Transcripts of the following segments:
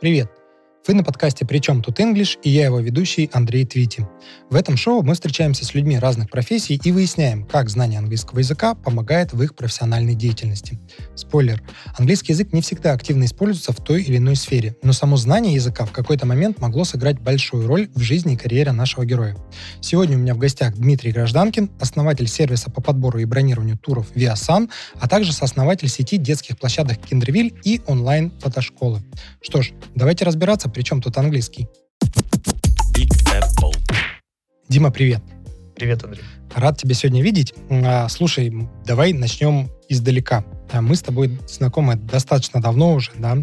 Привет! Вы на подкасте «Причем тут English» и я его ведущий Андрей Твити. В этом шоу мы встречаемся с людьми разных профессий и выясняем, как знание английского языка помогает в их профессиональной деятельности. Спойлер. Английский язык не всегда активно используется в той или иной сфере, но само знание языка в какой-то момент могло сыграть большую роль в жизни и карьере нашего героя. Сегодня у меня в гостях Дмитрий Гражданкин, основатель сервиса по подбору и бронированию туров Viasan, а также сооснователь сети детских площадок Киндервиль и онлайн-фотошколы. Что ж, давайте разбираться, при чем тут английский? Big Apple. Дима, привет. Привет, Андрей. Рад тебя сегодня видеть. А, Слушай, давай начнем издалека. А, Мы с тобой знакомы достаточно давно уже, да?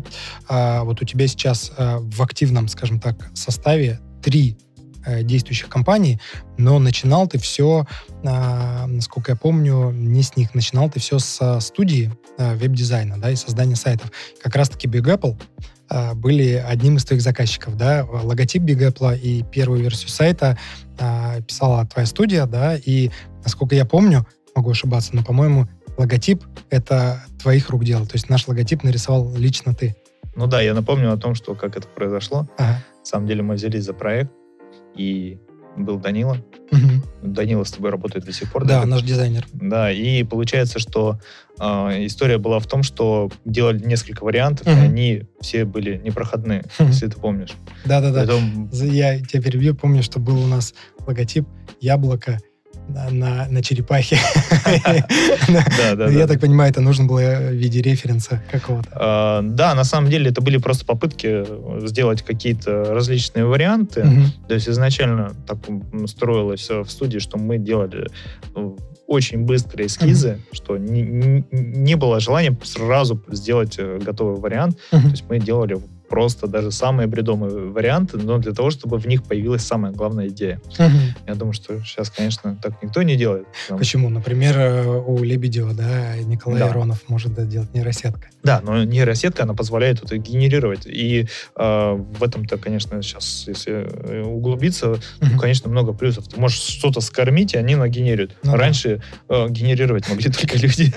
А, Вот у тебя сейчас в активном, скажем так, составе три э, действующих компаний, но начинал ты все, насколько я помню, не с них. Начинал ты все с студии веб-дизайна, да, и создания сайтов. Как раз-таки Big Apple были одним из твоих заказчиков, да, логотип Big Apple и первую версию сайта а, писала твоя студия, да, и, насколько я помню, могу ошибаться, но, по-моему, логотип — это твоих рук дело, то есть наш логотип нарисовал лично ты. Ну да, я напомню о том, что как это произошло. Ага. На самом деле мы взялись за проект, и был Данила. Мгм. Данила с тобой работает до сих пор. Да, наш дизайнер. Да, и получается, что э, история была в том, что делали несколько вариантов, и Мгм. они все были непроходные, Мгм. если ты помнишь. Да-да-да. Поэтому Я тебя перебью, помню, что был у нас логотип яблоко на, на, на черепахе. Ну, Я так понимаю, это нужно было в виде референса какого-то. А, Да, на самом деле это были просто попытки сделать какие-то различные варианты. То есть изначально так строилось в студии, что мы делали э, очень быстрые эскизы, что не, не- не было желания сразу сделать э, готовый вариант. То Мгм. есть мы делали просто даже самые бредомые варианты, но для того, чтобы в них появилась самая главная идея. Мгм. Я думаю, что сейчас, конечно, так никто не делает. Потому- Почему? Например, э, у Лебедева, да, Николай Да. Аронов может это делать нейросетка. Да, но нейросетка, она позволяет это генерировать. И э, в этом-то, конечно, сейчас, если э, углубиться, Мгм. Ну, конечно, много плюсов. Ты можешь что-то скормить, и они нагенерируют. Ну да. Раньше э, генерировать могли только люди.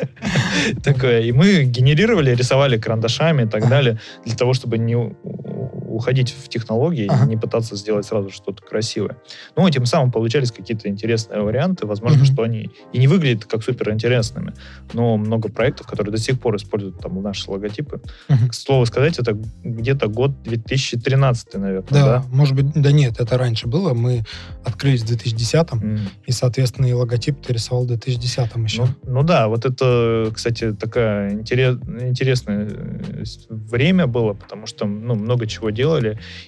Такое. И мы генерировали, рисовали карандашами и так далее, для того, чтобы не у- уходить в технологии Ага. и не пытаться сделать сразу что-то красивое. Ну, и тем самым получались какие-то интересные варианты. Возможно, Мгм. что они и не выглядят как супер интересными, но много проектов, которые до сих пор используют там наши логотипы. К слову сказать, это где-то год 2013, наверное, Да, да? может быть, да нет, это раньше было. Мы открылись в 2010-м, М. и, соответственно, и логотип ты рисовал в 2010-м еще. Ну, ну да, вот это, кстати, такая интерес, интересное э, время было, потому что ну, много чего делали.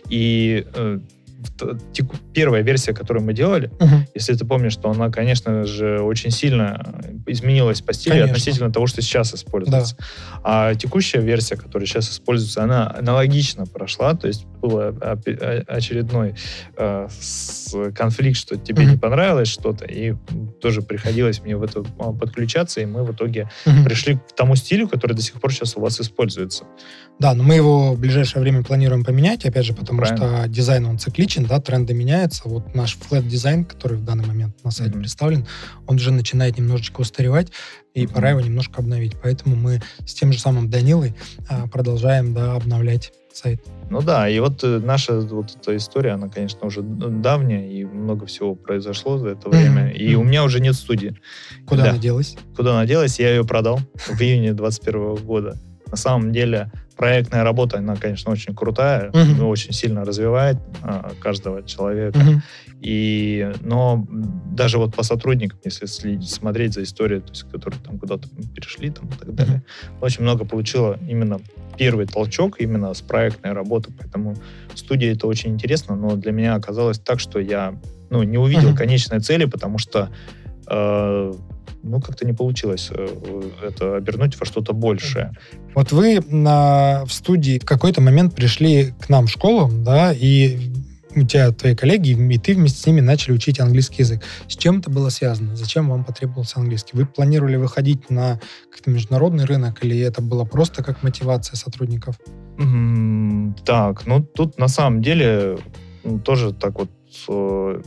И э, первая версия, которую мы делали, Мгм. если ты помнишь, что она, конечно же, очень сильно изменилась по стилю Конечно. относительно того, что сейчас используется. А текущая версия, которая сейчас используется, она аналогично прошла, то есть был о- очередной э, конфликт, что тебе Мгм. не понравилось что-то, и тоже приходилось мне в это а, подключаться, и мы в итоге Мгм. пришли к тому стилю, который до сих пор сейчас у вас используется. Да, но мы его в ближайшее время планируем поменять, опять же, потому Правильно. что дизайн, он цикличен, да, тренды меняются. Вот наш flat -дизайн, который в данный момент на сайте Мгм. представлен, он уже начинает немножечко устаревать, и Мгм. пора его немножко обновить. Поэтому мы с тем же самым Данилой а, продолжаем, да, обновлять сайт. Ну да, и вот э, наша вот эта история, она, конечно, уже давняя, и много всего произошло за это время. И у меня уже нет студии. Куда Да. она делась? Куда она делась? Я ее продал в июне 2021 года. На самом деле проектная работа, она, конечно, очень крутая, ну, очень сильно развивает а, каждого человека. Мгм. И, но даже вот по сотрудникам, если следить, смотреть за историей, то есть, которые там куда-то перешли там, и так далее, очень много получила именно первый толчок именно с проектной работы, поэтому студия это очень интересно, но для меня оказалось так, что я ну, не увидел Мгм. конечной цели, потому что э, ну, как-то не получилось э, это обернуть во что-то большее. Вот вы на, в студии в какой-то момент пришли к нам в школу, да, и у тебя твои коллеги, и ты вместе с ними начали учить английский язык. С чем это было связано? Зачем вам потребовался английский? Вы планировали выходить на как-то международный рынок, или это было просто как мотивация сотрудников? Так, ну тут на самом деле тоже так вот э,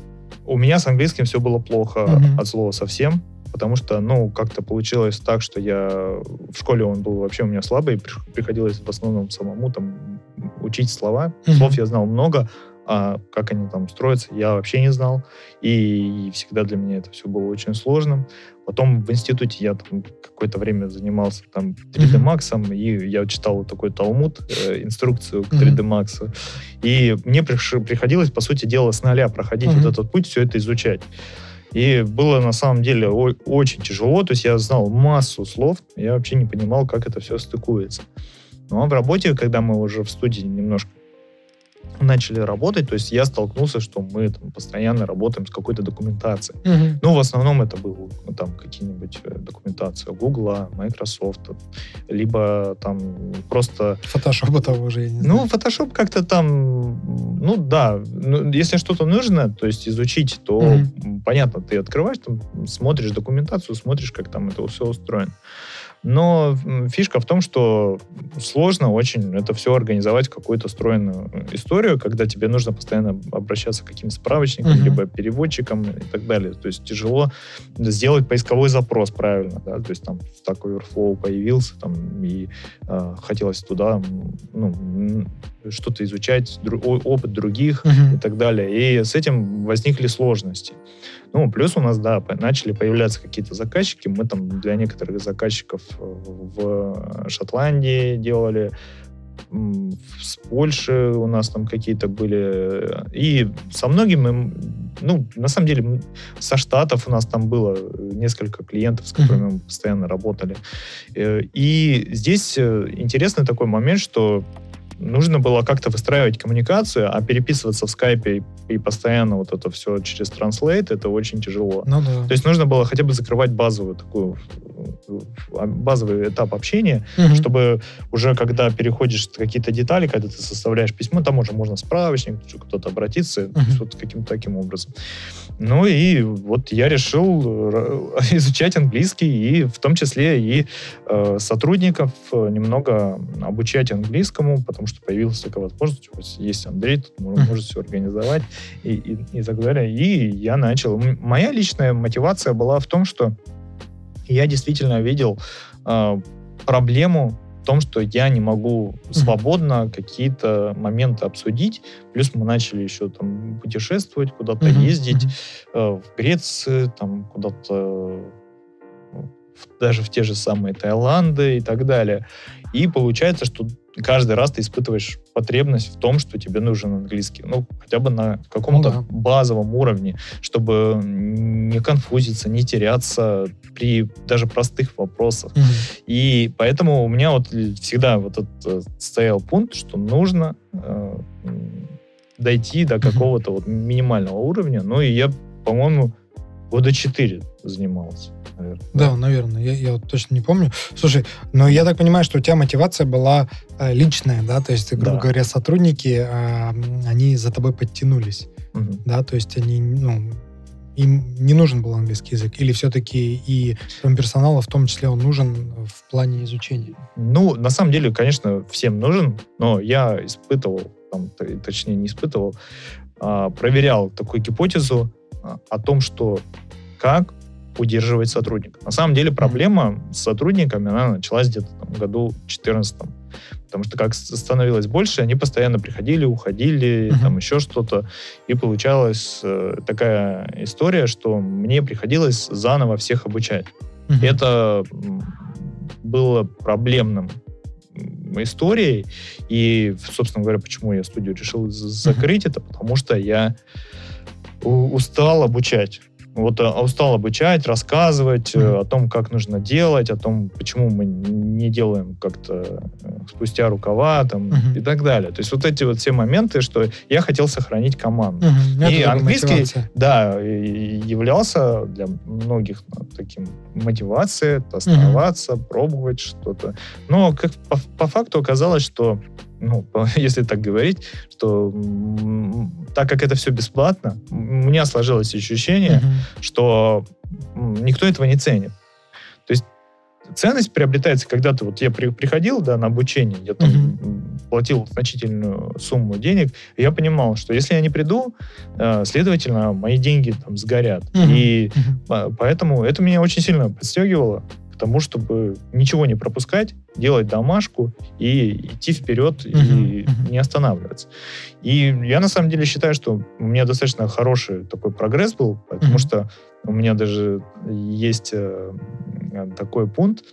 у меня с английским все было плохо Мгм. от слова совсем, потому что, ну, как-то получилось так, что я в школе он был вообще у меня слабый, при- приходилось в основном самому там учить слова. Mm-hmm. Слов я знал много, а как они там строятся, я вообще не знал. И всегда для меня это все было очень сложным. Потом в институте я там какое-то время занимался там 3D Max, и я читал вот такой Талмуд, э, инструкцию к 3D Max. И мне приходилось, по сути дела, с нуля проходить вот этот путь, все это изучать. И было на самом деле очень тяжело, то есть я знал массу слов, я вообще не понимал, как это все стыкуется. Но в работе, когда мы уже в студии немножко начали работать, то есть я столкнулся, что мы там постоянно работаем с какой-то документацией. Угу. Ну, в основном это был ну, там какие-нибудь э, документации Google, Microsoft, либо там просто... Photoshop того же, я не знаю. Ну, Photoshop как-то там, ну да, ну, если что-то нужно, то есть изучить, то угу. понятно, ты открываешь, там, смотришь документацию, смотришь, как там это все устроено. Но фишка в том, что сложно очень это все организовать в какую-то стройную историю, когда тебе нужно постоянно обращаться к каким-то справочникам, uh-huh. либо переводчикам и так далее. То есть тяжело сделать поисковой запрос правильно, да, то есть там Stack Overflow появился, там, и э, хотелось туда ну, что-то изучать, дру, опыт других uh-huh. и так далее. И с этим возникли сложности. Ну, плюс у нас, да, начали появляться какие-то заказчики. Мы там для некоторых заказчиков э, в Шотландии делали, с Польши у нас там какие-то были. И со многими, ну, на самом деле, со Штатов у нас там было несколько клиентов, с которыми мы постоянно работали. Э, и здесь э, интересный такой момент, что нужно было как-то выстраивать коммуникацию, а переписываться в скайпе и постоянно вот это все через Translate, это очень тяжело. Ну, да. То есть нужно было хотя бы закрывать базовую такую а, базовый этап общения, угу. чтобы уже когда переходишь какие-то детали, когда ты составляешь письмо, там уже можно справочник, кто-то обратиться, угу. вот каким-то таким образом. Ну и вот я решил э, изучать английский и в том числе и э, сотрудников немного обучать английскому, потому что появилась такая возможность, вот есть Андрей, тут может, все организовать и, и, и так далее. И я начал. Моя личная мотивация была в том, что я действительно видел э, проблему в том, что я не могу свободно какие-то моменты обсудить. Плюс мы начали еще там путешествовать, куда-то mm-hmm. ездить э, в Грецию, там куда-то даже в те же самые Таиланды и так далее. И получается, что каждый раз ты испытываешь потребность в том, что тебе нужен английский. Ну, хотя бы на каком-то ну, да. базовом уровне, чтобы не конфузиться, не теряться при даже простых вопросах. Угу. И поэтому у меня вот всегда вот этот э, стоял пункт, что нужно э, дойти до какого-то вот минимального уровня. Ну, и я, по-моему, года четыре занимался наверное. Да, наверное, я, я вот точно не помню. Слушай, но я так понимаю, что у тебя мотивация была э, личная, да, то есть, грубо да. говоря, сотрудники, э, они за тобой подтянулись, угу. да, то есть они, ну, им не нужен был английский язык? Или все-таки и персонала, в том числе, он нужен в плане изучения? Ну, на самом деле, конечно, всем нужен, но я испытывал, там, точнее, не испытывал, а, проверял такую гипотезу а, о том, что как удерживать сотрудника. На самом деле проблема с сотрудниками, она началась где-то в году 2014 Потому что как становилось больше, они постоянно приходили, уходили, uh-huh. там еще что-то. И получалась э, такая история, что мне приходилось заново всех обучать. Uh-huh. Это было проблемным историей. И, собственно говоря, почему я студию решил закрыть uh-huh. это, потому что я устал обучать. Вот а, устал обучать, рассказывать mm-hmm. о том, как нужно делать, о том, почему мы не делаем как-то э, спустя рукава там, mm-hmm. и так далее. То есть вот эти вот все моменты, что я хотел сохранить команду. Mm-hmm. И английский, мотивация. да, являлся для многих ну, таким мотивацией, оставаться, mm-hmm. пробовать что-то. Но как по, по факту оказалось, что ну, если так говорить, что так как это все бесплатно, у меня сложилось ощущение, uh-huh. что никто этого не ценит. То есть ценность приобретается, когда ты, вот я при, приходил, да, на обучение, я там uh-huh. платил значительную сумму денег, и я понимал, что если я не приду, э, следовательно, мои деньги там сгорят. Uh-huh. И uh-huh. поэтому это меня очень сильно подстегивало тому, чтобы ничего не пропускать, делать домашку и идти вперед Мгм, и мгм. не останавливаться. И я на самом деле считаю, что у меня достаточно хороший такой прогресс был, потому Мгм. что у меня даже есть э, такой пункт.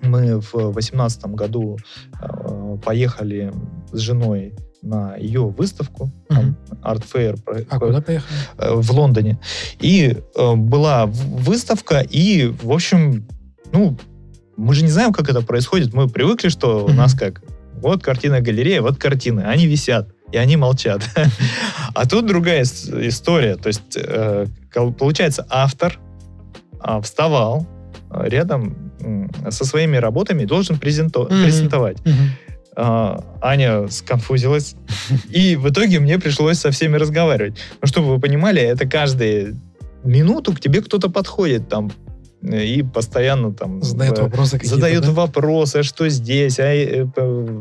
Мы в 2018 году э, поехали с женой на ее выставку, Мгм. Art Fair А куда поехали? э, в Лондоне. И э, была выставка, и, в общем, ну, мы же не знаем, как это происходит. Мы привыкли, что у нас как, вот картина галерея, вот картины, они висят, и они молчат. А тут другая ис- история. То есть, э, получается, автор а, вставал э, рядом со своими работами и должен презентовать. А, Аня сконфузилась, и в итоге мне пришлось со всеми разговаривать. Ну, чтобы вы понимали, это каждые минуту к тебе кто-то подходит там и постоянно там Задает э, вопросы задают да? вопросы, а что здесь, а э,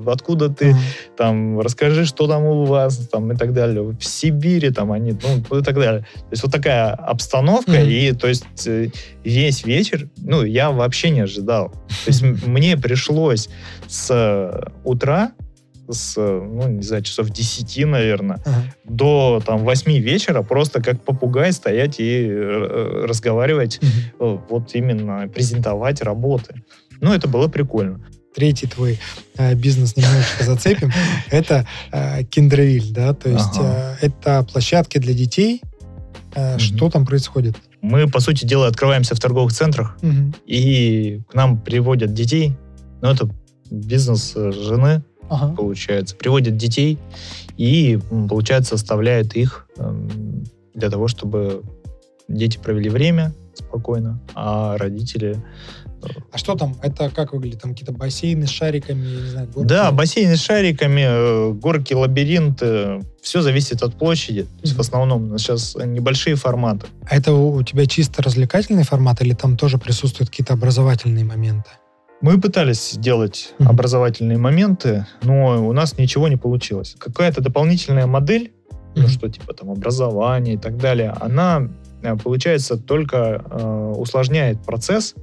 откуда ты, Ага. там, расскажи, что там у вас, там, и так далее. В Сибири там они, ну, и так далее. То есть вот такая обстановка, Мгм. и, то есть, э, весь вечер, ну, я вообще не ожидал. То есть мне пришлось с утра, с, э, ну, не знаю, часов 10, наверное, Ага. до там 8 вечера просто как попугай стоять и э, разговаривать, э, вот именно презентовать работы. Ну, это было прикольно. Третий твой э, бизнес немножечко зацепим. Это э, Киндервиль, да? То есть Ага. э, это площадки для детей. Э. Что там происходит? Мы, по сути дела, открываемся в торговых центрах, и к нам приводят детей. Ну, это бизнес жены, Ага. получается. Приводят детей и, получается, оставляет их эм, для того, чтобы дети провели время спокойно, а родители... А что там? Это как выглядит? Там какие-то бассейны с шариками, не знаю, горки? Да, бассейны с шариками, э, горки, лабиринты. Все зависит от площади. То есть Мгм. в основном сейчас небольшие форматы. А это у тебя чисто развлекательный формат или там тоже присутствуют какие-то образовательные моменты? Мы пытались сделать Мгм. образовательные моменты, но у нас ничего не получилось. Какая-то дополнительная модель, ну Мгм. что типа там образование и так далее, она, э, получается, только э, усложняет процесс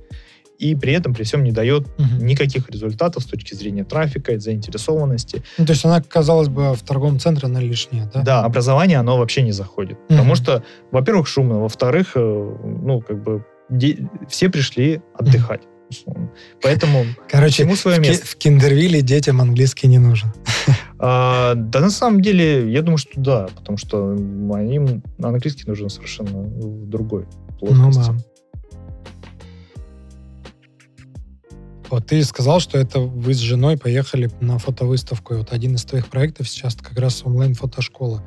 и при этом при всем не дает Мгм. никаких результатов с точки зрения трафика заинтересованности. Ну, то есть она, казалось бы, в торговом центре она лишняя, да? Да, образование, оно вообще не заходит. Мгм. Потому что, во-первых, шумно, во-вторых, э, ну, как бы, де- все пришли отдыхать. условно. Поэтому Короче, всему свое место. в Киндервилле детям английский не нужен. А, да, на самом деле, я думаю, что да, потому что им английский нужен совершенно в другой Ну плоскости. да. Вот ты сказал, что это вы с женой поехали на фотовыставку. И вот один из твоих проектов сейчас как раз онлайн-фотошкола.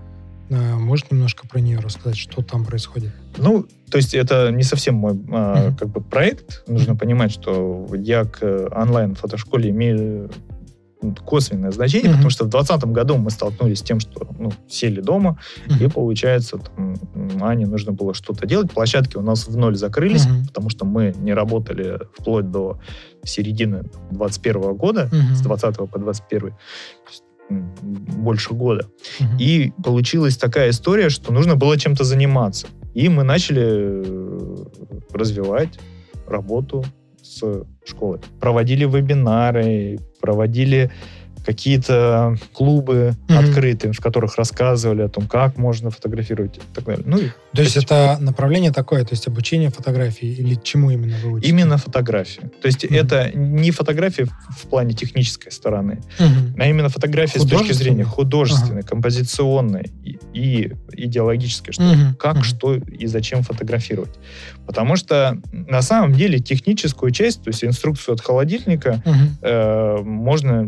А, Можешь немножко про нее рассказать, что там происходит? Ну, то есть это не совсем мой а, Мгм. как бы проект. Нужно понимать, что я к э, онлайн-фотошколе имею ну, косвенное значение, Мгм. потому что в 2020 году мы столкнулись с тем, что ну, сели дома, и получается, там, Ане нужно было что-то делать. Площадки у нас в ноль закрылись, Мгм. потому что мы не работали вплоть до середины 2021 года, Мгм. с 20 по 21 то есть, м, больше года. Мгм. И получилась такая история, что нужно было чем-то заниматься. И мы начали э, развивать работу с школой. Проводили вебинары, проводили какие-то клубы Мгм. открытые, в которых рассказывали о том, как можно фотографировать и так далее. Ну, и То есть это направление такое, то есть обучение фотографии или чему именно вы учите? именно фотографии. То есть Мгм. это не фотографии в- плане технической стороны, Мгм. а именно фотографии с точки зрения художественной, композиционной и, и идеологической, что Мгм. как, Мгм. что и зачем фотографировать. Потому что на самом деле техническую часть, то есть инструкцию от холодильника, Мгм. э, можно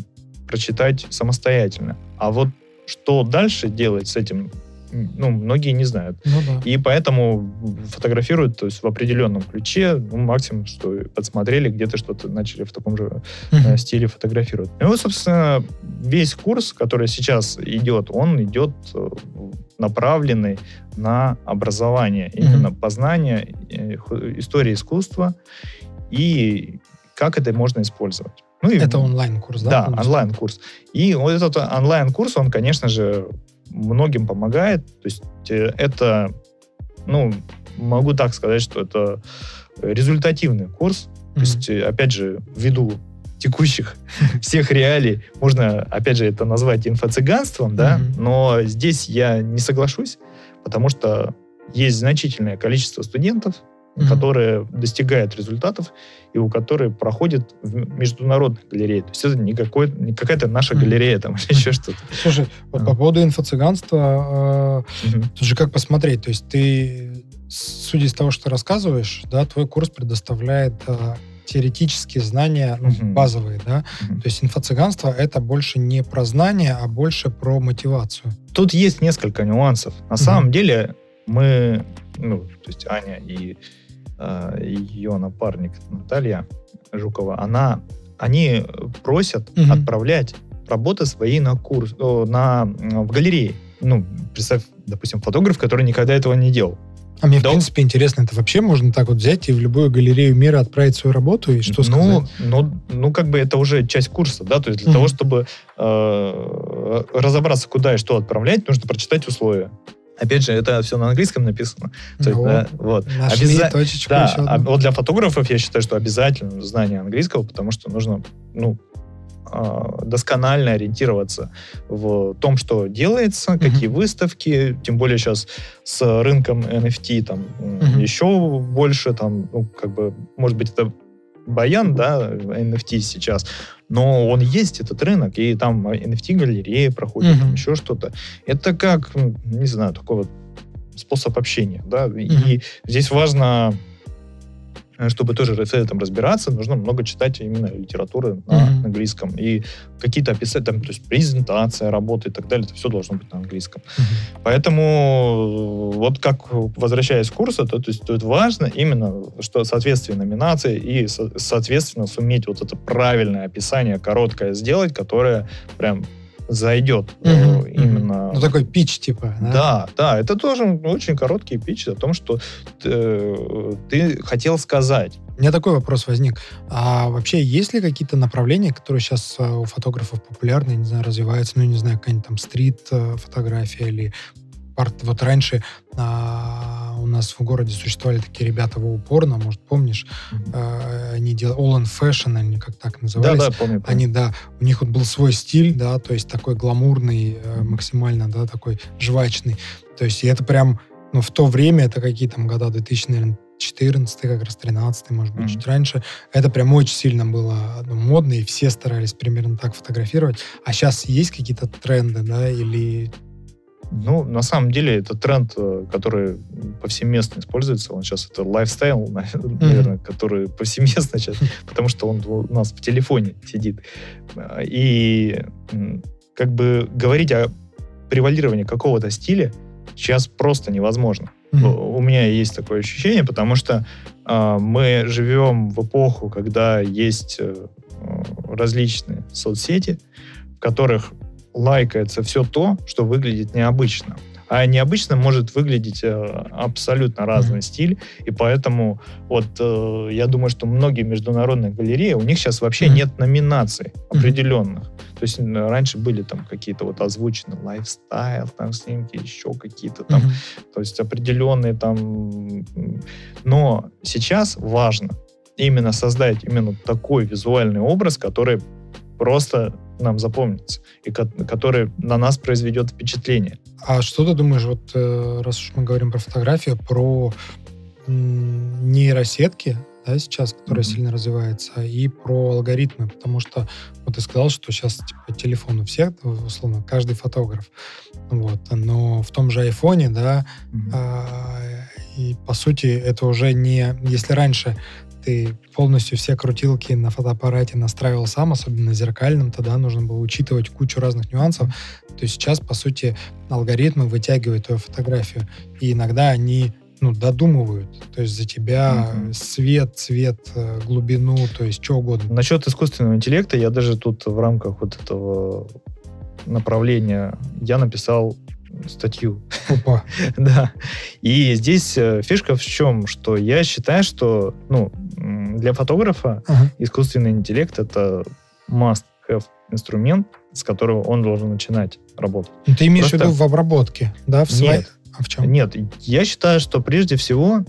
прочитать самостоятельно. А вот что дальше делать с этим, ну, многие не знают. Ну да. И поэтому фотографируют то есть в определенном ключе, ну, максимум, что подсмотрели, где-то что-то начали в таком же Мгм. стиле фотографируют. И вот, собственно, весь курс, который сейчас идет, он идет э, направленный на образование, именно познание э, истории искусства и как это можно использовать. Ну, и, Это онлайн-курс, да? да, онлайн-курс. И вот этот онлайн-курс, он, конечно же, многим помогает. То есть э, это, ну, могу так сказать, что это результативный курс. То Мгм. есть, э, опять же, ввиду текущих всех реалий можно, опять же, это назвать инфо-цыганством, да, mm-hmm. но здесь я не соглашусь, потому что есть значительное количество студентов, mm-hmm. которые достигают результатов и у которых проходят в международных галереях. То есть это не, какой, не какая-то наша mm-hmm. галерея там или еще что-то. Слушай, вот а. по поводу инфо-цыганства, э, mm-hmm. тут же как посмотреть, то есть ты, судя из того, что рассказываешь, да, твой курс предоставляет э, теоретические знания ну, mm-hmm. базовые, да. Mm-hmm. То есть инфо-цыганство это больше не про знания, а больше про мотивацию. Тут есть несколько нюансов. На mm-hmm. самом деле мы, ну, то есть Аня и ее напарник Наталья Жукова, она, они просят mm-hmm. отправлять работы свои на курс, на, в галерее. Ну, представь, допустим, фотограф, который никогда этого не делал. А мне, да. в принципе, интересно, это вообще можно так вот взять и в любую галерею мира отправить свою работу, и что ну, сказать? Ну, ну, как бы это уже часть курса, да, то есть для mm-hmm. того, чтобы э, разобраться, куда и что отправлять, нужно прочитать условия. Опять же, это все на английском написано. То есть, ну, да, вот. Обяза... точечку да, еще одну. вот для фотографов я считаю, что обязательно знание английского, потому что нужно, ну, а, досконально ориентироваться в том, что делается, mm-hmm. какие выставки, тем более сейчас с рынком NFT там mm-hmm. еще больше, там, ну, как бы, может быть, это баян, да, NFT сейчас, но он есть, этот рынок, и там NFT-галереи проходят, mm-hmm. там еще что-то. Это как, не знаю, такой вот способ общения, да, mm-hmm. и здесь важно чтобы тоже с этим разбираться, нужно много читать именно литературы на mm-hmm. английском. И какие-то описать, там, то есть презентация, работа и так далее, это все должно быть на английском. Mm-hmm. Поэтому вот как, возвращаясь к курсу, то, то есть тут важно именно, что соответствие номинации и, со, соответственно, суметь вот это правильное описание, короткое сделать, которое прям зайдет угу, именно... Ну, такой пич, типа. Да? да, да, это тоже очень короткий пич о том, что ты, э, ты хотел сказать. У меня такой вопрос возник. А вообще есть ли какие-то направления, которые сейчас э, у фотографов популярны, не знаю, развиваются, ну, не знаю, какая-нибудь там стрит-фотография или вот раньше а, у нас в городе существовали такие ребята в упорно, может, помнишь, mm-hmm. они делали All in Fashion, они как так назывались. Да, да, помню, помню. Они, да, у них вот был свой стиль, да, то есть такой гламурный, mm-hmm. максимально, да, такой жвачный. То есть и это прям, ну, в то время, это какие там года, 2000, наверное, 14 как раз 13 может быть, mm-hmm. чуть раньше. Это прям очень сильно было ну, модно, и все старались примерно так фотографировать. А сейчас есть какие-то тренды, да, или ну, на самом деле, это тренд, э, который повсеместно используется. Он сейчас это лайфстайл, наверное, mm-hmm. который повсеместно сейчас, потому что он у нас в телефоне сидит. И как бы говорить о превалировании какого-то стиля сейчас просто невозможно. Mm-hmm. У меня есть такое ощущение, потому что э, мы живем в эпоху, когда есть э, различные соцсети, в которых лайкается все то, что выглядит необычно. А необычно может выглядеть э, абсолютно разный mm-hmm. стиль, и поэтому вот э, я думаю, что многие международные галереи, у них сейчас вообще mm-hmm. нет номинаций определенных. Mm-hmm. То есть раньше были там какие-то вот озвученные лайфстайл, там снимки, еще какие-то там, mm-hmm. то есть определенные там. Но сейчас важно именно создать именно такой визуальный образ, который просто нам запомнится, и который на нас произведет впечатление. А что ты думаешь, вот э, раз уж мы говорим про фотографию, про нейросетки, да, сейчас, которая mm-hmm. сильно развивается, и про алгоритмы, потому что вот ты сказал, что сейчас типа телефон у всех, условно, каждый фотограф, вот, но в том же айфоне, да, mm-hmm. а, и по сути это уже не, если раньше ты полностью все крутилки на фотоаппарате настраивал сам, особенно на зеркальном, тогда нужно было учитывать кучу разных нюансов. То есть сейчас, по сути, алгоритмы вытягивают твою фотографию, и иногда они ну, додумывают. То есть за тебя mm-hmm. свет, цвет, э, глубину, то есть что угодно. Насчет искусственного интеллекта я даже тут в рамках вот этого направления я написал статью. Опа. да. И здесь э, фишка в чем, что я считаю, что ну, для фотографа ага. искусственный интеллект это must-have инструмент, с которого он должен начинать работать. Ну, ты имеешь Просто... в виду в обработке, да? В своей... Нет. А в чем? Нет, я считаю, что прежде всего,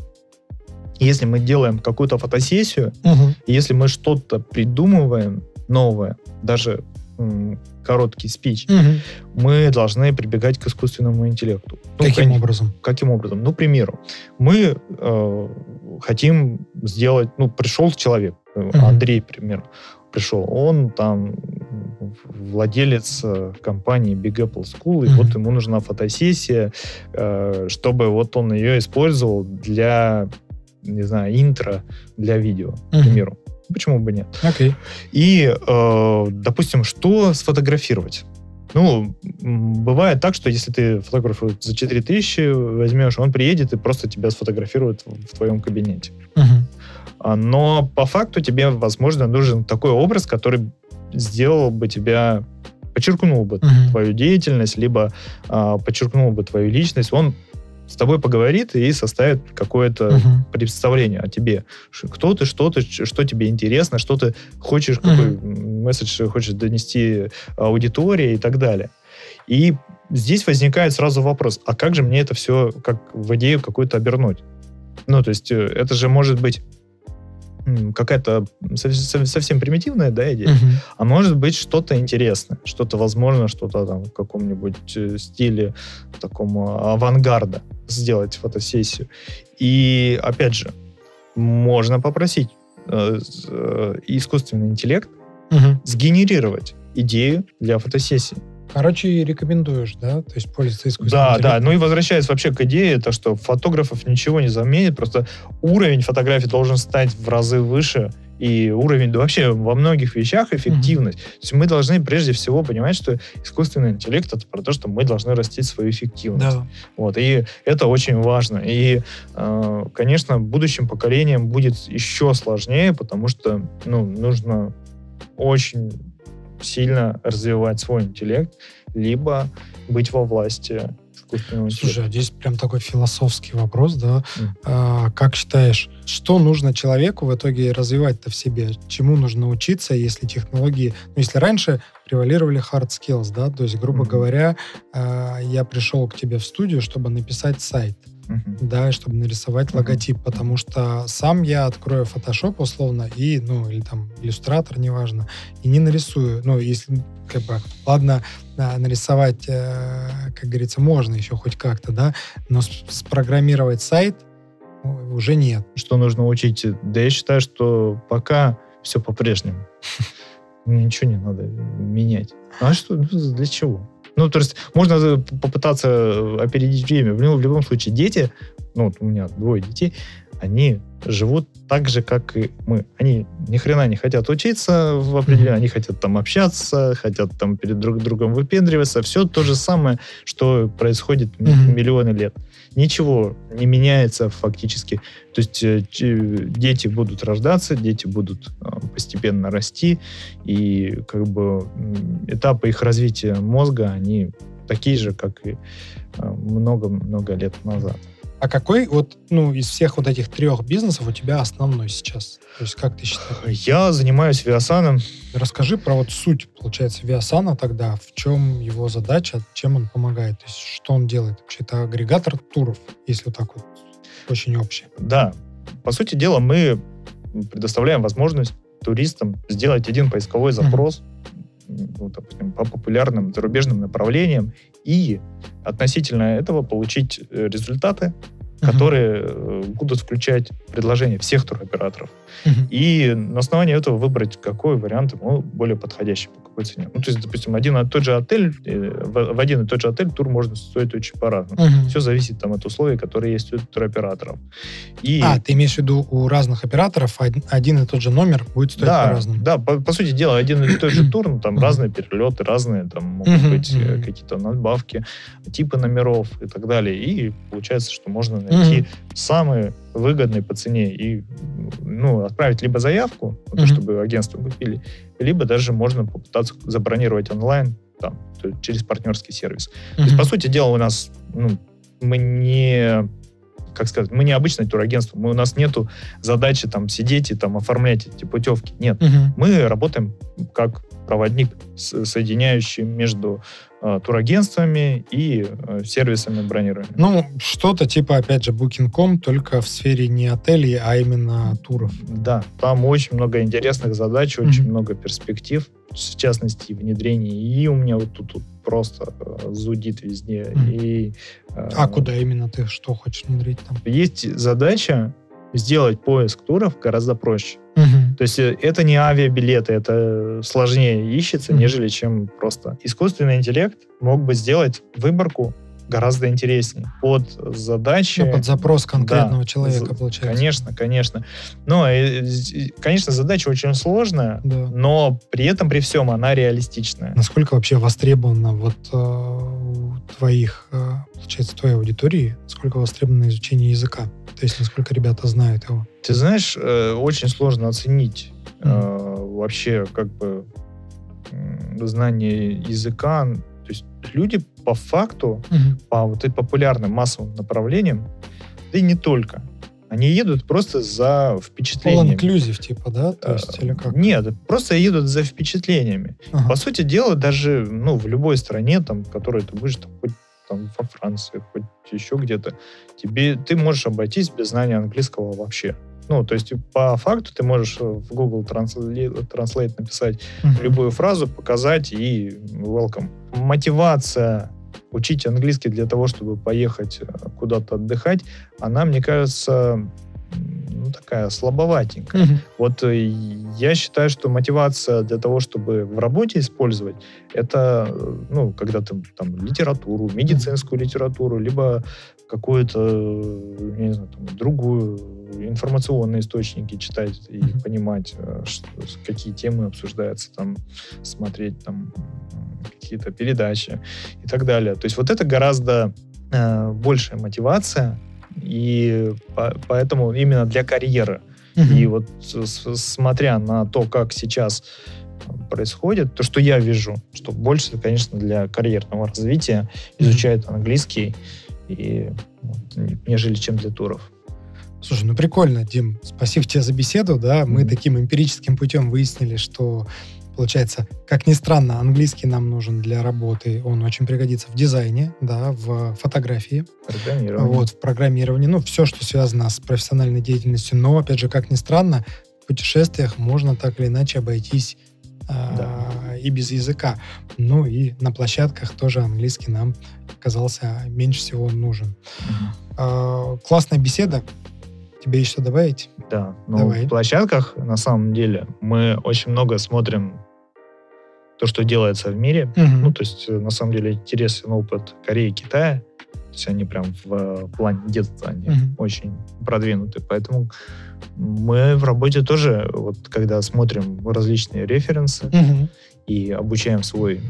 если мы делаем какую-то фотосессию, угу. если мы что-то придумываем, новое, даже м, короткий спич, Мгм. мы должны прибегать к искусственному интеллекту. Ну, Каким конечно, образом? Каким образом? Ну, к примеру, мы э, хотим сделать, ну, пришел человек, э. Андрей, к примеру, пришел, он там владелец э, компании Big Apple School, и вот ему нужна фотосессия, э, чтобы вот он ее использовал для, не знаю, интро для видео, к примеру. Почему бы нет? Окей. И, э, допустим, что сфотографировать? Ну, бывает так, что если ты фотографа за 4000 возьмешь, он приедет и просто тебя сфотографирует в, твоем кабинете. А, Но по факту тебе, возможно, нужен такой образ, который сделал бы тебя, подчеркнул бы Мгм. твою деятельность, либо а, подчеркнул бы твою личность. Он с тобой поговорит и составит какое-то Мгм. представление о тебе. Кто ты, что ты, что тебе интересно, что ты хочешь, какой м, месседж хочешь донести аудитории и так далее. И здесь возникает сразу вопрос, а как же мне это все как в идею какую-то обернуть? Ну, то есть э, это же может быть какая-то сов- сов- совсем примитивная да, идея, Мгм. а может быть что-то интересное, что-то, возможно, что-то там в каком-нибудь э, стиле такому авангарда сделать фотосессию. И, опять же, можно попросить э, э, искусственный интеллект Мгм. сгенерировать идею для фотосессии. Короче, рекомендуешь, да? То есть пользоваться искусственным Да, да. интеллектом? Ну и возвращаясь вообще к идее, то, что фотографов ничего не заменит, просто уровень фотографии должен стать в разы выше, и уровень да, вообще во многих вещах эффективность. То есть мы должны прежде всего понимать, что искусственный интеллект это про то, что мы должны растить свою эффективность. Да. Вот, и это очень важно. И, э, конечно, будущим поколениям будет еще сложнее, потому что ну, нужно очень сильно развивать свой интеллект, либо быть во власти искусственного интеллекта. Слушай, а здесь прям такой философский вопрос, да? М. А, как считаешь, что нужно человеку в итоге развивать-то в себе? Чему нужно учиться, если технологии... Ну, если раньше превалировали hard skills, да? То есть, грубо Мгм. говоря, а, я пришел к тебе в студию, чтобы написать сайт, Мгм. да, чтобы нарисовать Мгм. логотип, потому что сам я открою Photoshop условно и, ну, или там иллюстратор, неважно, и не нарисую. Ну, если, как бы, ладно, а, нарисовать, э, как говорится, можно еще хоть как-то, да, но спрограммировать сайт ну, уже нет. Что нужно учить? Да я считаю, что пока все по-прежнему. Ничего не надо менять. А что? Ну, Для чего? Ну, то есть можно э, попытаться э, опередить время. Ну, в любом случае, дети, ну, вот у меня двое детей, они живут так же, как и мы. Они ни хрена не хотят учиться в определенном, они хотят там общаться, хотят там перед друг другом выпендриваться. Все то же самое, что происходит миллионы лет. Ничего не меняется фактически. То есть э, дети будут рождаться, дети будут э, постепенно расти, и как бы этапы их развития мозга, они такие же, как и э, много-много лет назад. А какой вот, ну, из всех вот этих трех бизнесов у тебя основной сейчас? То есть как ты считаешь? Я занимаюсь Виасаном. Расскажи про вот суть, получается, Виасана тогда, в чем его задача, чем он помогает, то есть что он делает? Вообще это агрегатор туров, если вот так вот очень общий. Да, по сути дела, мы предоставляем возможность туристам сделать один поисковой запрос, ну, допустим, по популярным зарубежным направлениям и относительно этого получить э, результаты, которые э, будут включать предложения всех туроператоров. Мгм. И на основании этого выбрать, какой вариант ему более подходящий, по цене. Ну, то есть, допустим, один и тот же отель, э, в один и тот же отель тур может стоить очень по-разному. Мгм. Все зависит там от условий, которые есть у туроператоров. И А, ты имеешь в виду у разных операторов один, и тот же номер будет стоить да, по-разному? да, по, по сути дела, один и тот же тур, ну, там разные перелеты, разные там могут быть э, какие-то надбавки, типы номеров и так далее. И получается, что можно найти Мгм. самый выгодный по цене и ну, отправить либо заявку, то, Мгм. чтобы агентство купили, либо даже можно попытаться забронировать онлайн там, через партнерский сервис. То есть, по сути дела, у нас ну, мы не как сказать, мы не обычное турагентство, мы, у нас нету задачи там сидеть и там оформлять эти путевки. Нет, Мгм. мы работаем как проводник, соединяющий между э, турагентствами и э, сервисами бронирования. Ну, что-то типа, опять же, Booking.com, только в сфере не отелей, а именно туров. Да, там очень много интересных задач, очень Мгм. много перспектив, в частности, внедрение. И у меня вот тут, тут просто э, зудит везде. Мгм. И, э, А куда именно ты что хочешь внедрить там? Есть задача сделать поиск туров гораздо проще. Мгм. То есть э, это не авиабилеты, это сложнее ищется, Мгм. нежели чем просто. Искусственный интеллект мог бы сделать выборку гораздо интереснее под задачи. Ну, под запрос конкретного Да, человека, за- получается. Конечно, конечно. Но, э, конечно, задача очень сложная, Да. но при этом, при всем, она реалистичная. Насколько вообще востребовано вот э, у твоих, э, получается, твоей аудитории, насколько востребовано изучение языка? То есть, насколько ребята знают его? Ты знаешь, э, очень сложно оценить э, вообще как бы знание языка. Люди по факту, по вот этим популярным массовым направлениям, да и не только, они едут просто за впечатлениями. inclusive, типа, да? То есть, Э, или как? Нет, просто едут за впечатлениями. Ага. По сути дела, даже ну, в любой стране, там, в которой ты будешь, там, хоть там, во Франции, хоть еще где-то, тебе, ты можешь обойтись без знания английского вообще. Ну, то есть по факту ты можешь э, в Google Translate, Translate написать Мгм. любую фразу, показать и welcome. Мотивация учить английский для того, чтобы поехать э, куда-то отдыхать, она, мне кажется, ну, такая слабоватенькая. Мгм. Вот э, я считаю, что мотивация для того, чтобы в работе использовать, это, ну, когда ты там литературу, медицинскую литературу, либо какую-то, э, я не знаю, там, другую информационные источники читать и Мгм. понимать, э, что- какие темы обсуждаются, там, смотреть там какие-то передачи и так далее. То есть вот это гораздо э, большая мотивация, и по- поэтому именно для карьеры. Мгм. И вот с- смотря на то, как сейчас происходит, то, что я вижу, что больше, конечно, для карьерного развития изучают английский, и, нежели чем для туров. Слушай, ну прикольно, Дим. Спасибо тебе за беседу. Да, мы Мгм. таким эмпирическим путем выяснили, что получается, как ни странно, английский нам нужен для работы. Он очень пригодится в дизайне, да, в фотографии, вот, в программировании, ну, все, что связано с профессиональной деятельностью. Но, опять же, как ни странно, в путешествиях можно так или иначе обойтись а, и без языка. Ну и на площадках тоже английский нам казался меньше всего нужен. А, классная беседа. Тебе еще добавить? Да, но Давай. в площадках, на самом деле, мы очень много смотрим то, что делается в мире. Мгм. Ну, то есть, э, на самом деле, интересен опыт Кореи и Китая. То есть они прям в э, плане детства они Мгм. очень продвинуты. Поэтому мы в работе тоже, вот когда смотрим различные референсы Мгм. И обучаем свой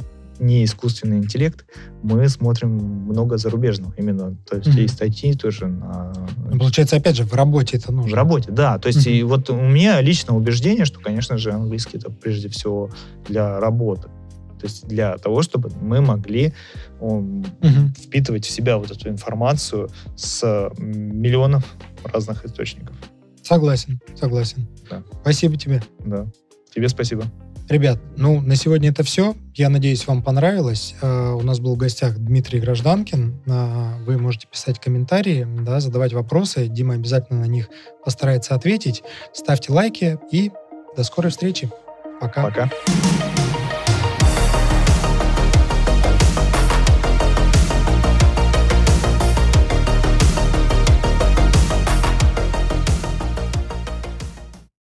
не искусственный интеллект, мы смотрим много зарубежного именно. То есть Мгм. и статьи тоже на Ну, Получается, опять же, в работе это нужно. в работе, да. То есть Мгм. и вот у меня лично убеждение, что, конечно же, английский это прежде всего для работы. То есть для того, чтобы мы могли м, Мгм. впитывать в себя вот эту информацию с миллионов разных источников. Согласен, согласен. Да. Спасибо тебе. Да. Тебе спасибо. Ребят, ну, на сегодня это все. Я надеюсь, вам понравилось. Э, У нас был в гостях Дмитрий Гражданкин. Э, Вы можете писать комментарии, да, задавать вопросы. Дима обязательно на них постарается ответить. Ставьте лайки и до скорой встречи. Пока. Пока.